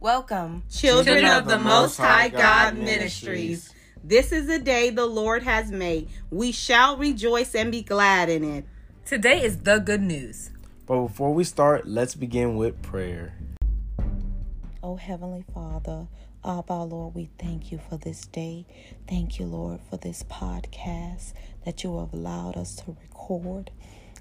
Welcome, Children of the Most High God Ministries. This is the day the Lord has made. We shall rejoice and be glad in it. Today is the good news. But before we start, let's begin with prayer. Oh, Heavenly Father, Abba, Lord, we thank you for this day. Thank you, Lord, for this podcast that you have allowed us to record.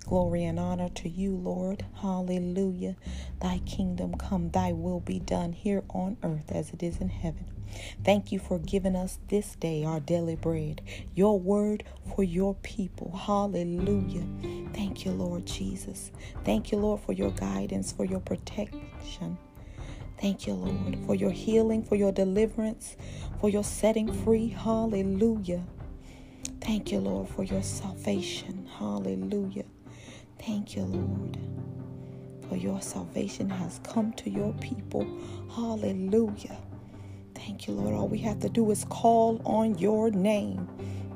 Glory and honor to you, Lord. Hallelujah. Thy kingdom come, thy will be done here on earth as it is in heaven. Thank you for giving us this day our daily bread, your word for your people. Hallelujah. Thank you, Lord Jesus. Thank you, Lord, for your guidance, for your protection. Thank you, Lord, for your healing, for your deliverance, for your setting free. Hallelujah. Thank you, Lord, for your salvation. Hallelujah. Thank you, Lord, for your salvation has come to your people. Hallelujah. Thank you, Lord. All we have to do is call on your name.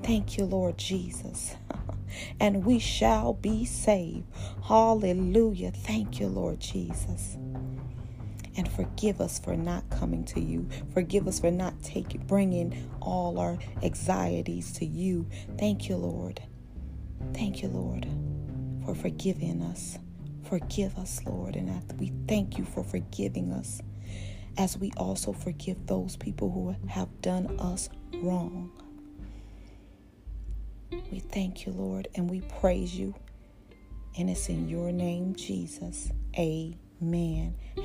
Thank you, Lord Jesus. and we shall be saved. Hallelujah. Thank you, Lord Jesus. And forgive us for not coming to you. Forgive us for not taking, bringing all our anxieties to you. Thank you, Lord. Thank you, Lord, for forgiving us. Forgive us, Lord, and we thank you for forgiving us as we also forgive those people who have done us wrong. We thank you, Lord, and we praise you. And it's in your name, Jesus. Amen.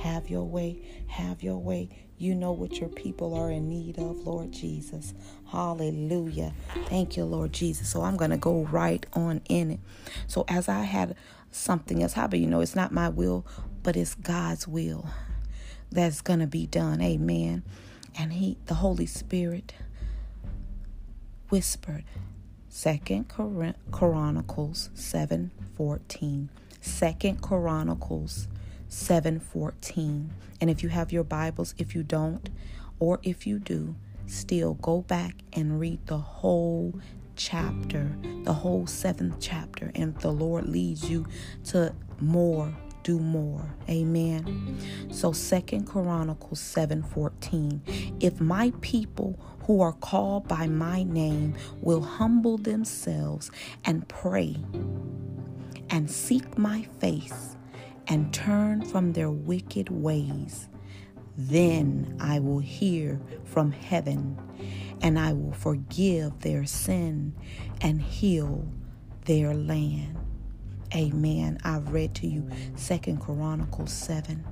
Have your way. Have your way. You know what your people are in need of, Lord Jesus. Hallelujah. Thank you, Lord Jesus. So I'm going to go right on in it. So as I had something else, how about you know it's not my will, but it's God's will that's going to be done. Amen. And he the Holy Spirit whispered Second Chronicles 7:14. Second Chronicles 7:14. And if you have your Bibles, if you don't, or if you do, still go back and read the whole chapter, the whole seventh chapter, and if the Lord leads you to more do more. Amen. So Second Chronicles 7:14. If my people who are called by my name will humble themselves and pray and seek my face and turn from their wicked ways, then I will hear from heaven and I will forgive their sin and heal their land. Amen. I've read to you Second Chronicles 7.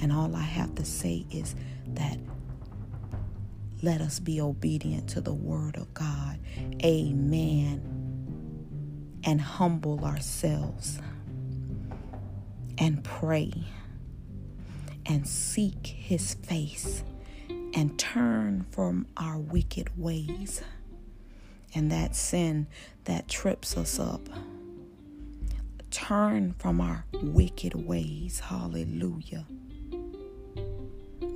And all I have to say is that let us be obedient to the word of God. Amen. And humble ourselves and pray and seek his face and turn from our wicked ways and that sin that trips us up turn from our wicked ways. Hallelujah.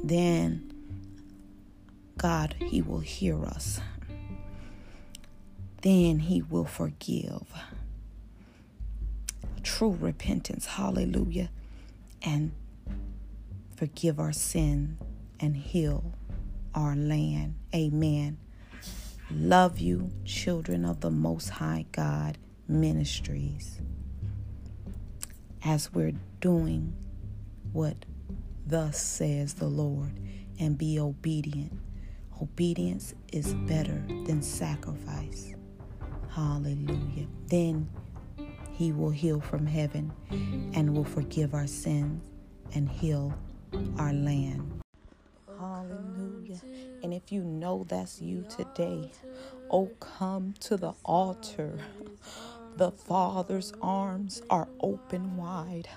Then God, He will hear us. Then He will forgive. True repentance. Hallelujah. And forgive our sin and heal our land. Amen. Love you, children of the Most High God Ministries as we're doing what thus says the Lord and be obedient. Obedience is better than sacrifice. Hallelujah. Then he will heal from heaven and will forgive our sins and heal our land. Hallelujah. And if you know that's you today, oh, come to the altar. The Father's arms are open wide.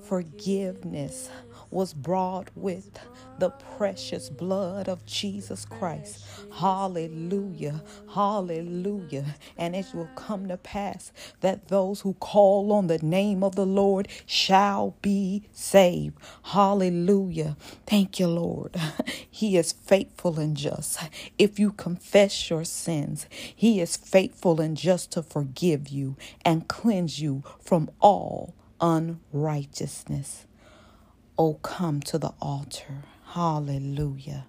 Forgiveness was brought with the precious blood of Jesus Christ. Hallelujah. Hallelujah. And it will come to pass that those who call on the name of the Lord shall be saved. Hallelujah. Thank you, Lord. He is faithful and just. If you confess your sins, He is faithful and just to forgive you and cleanse you from all unrighteousness. Oh, come to the altar. Hallelujah.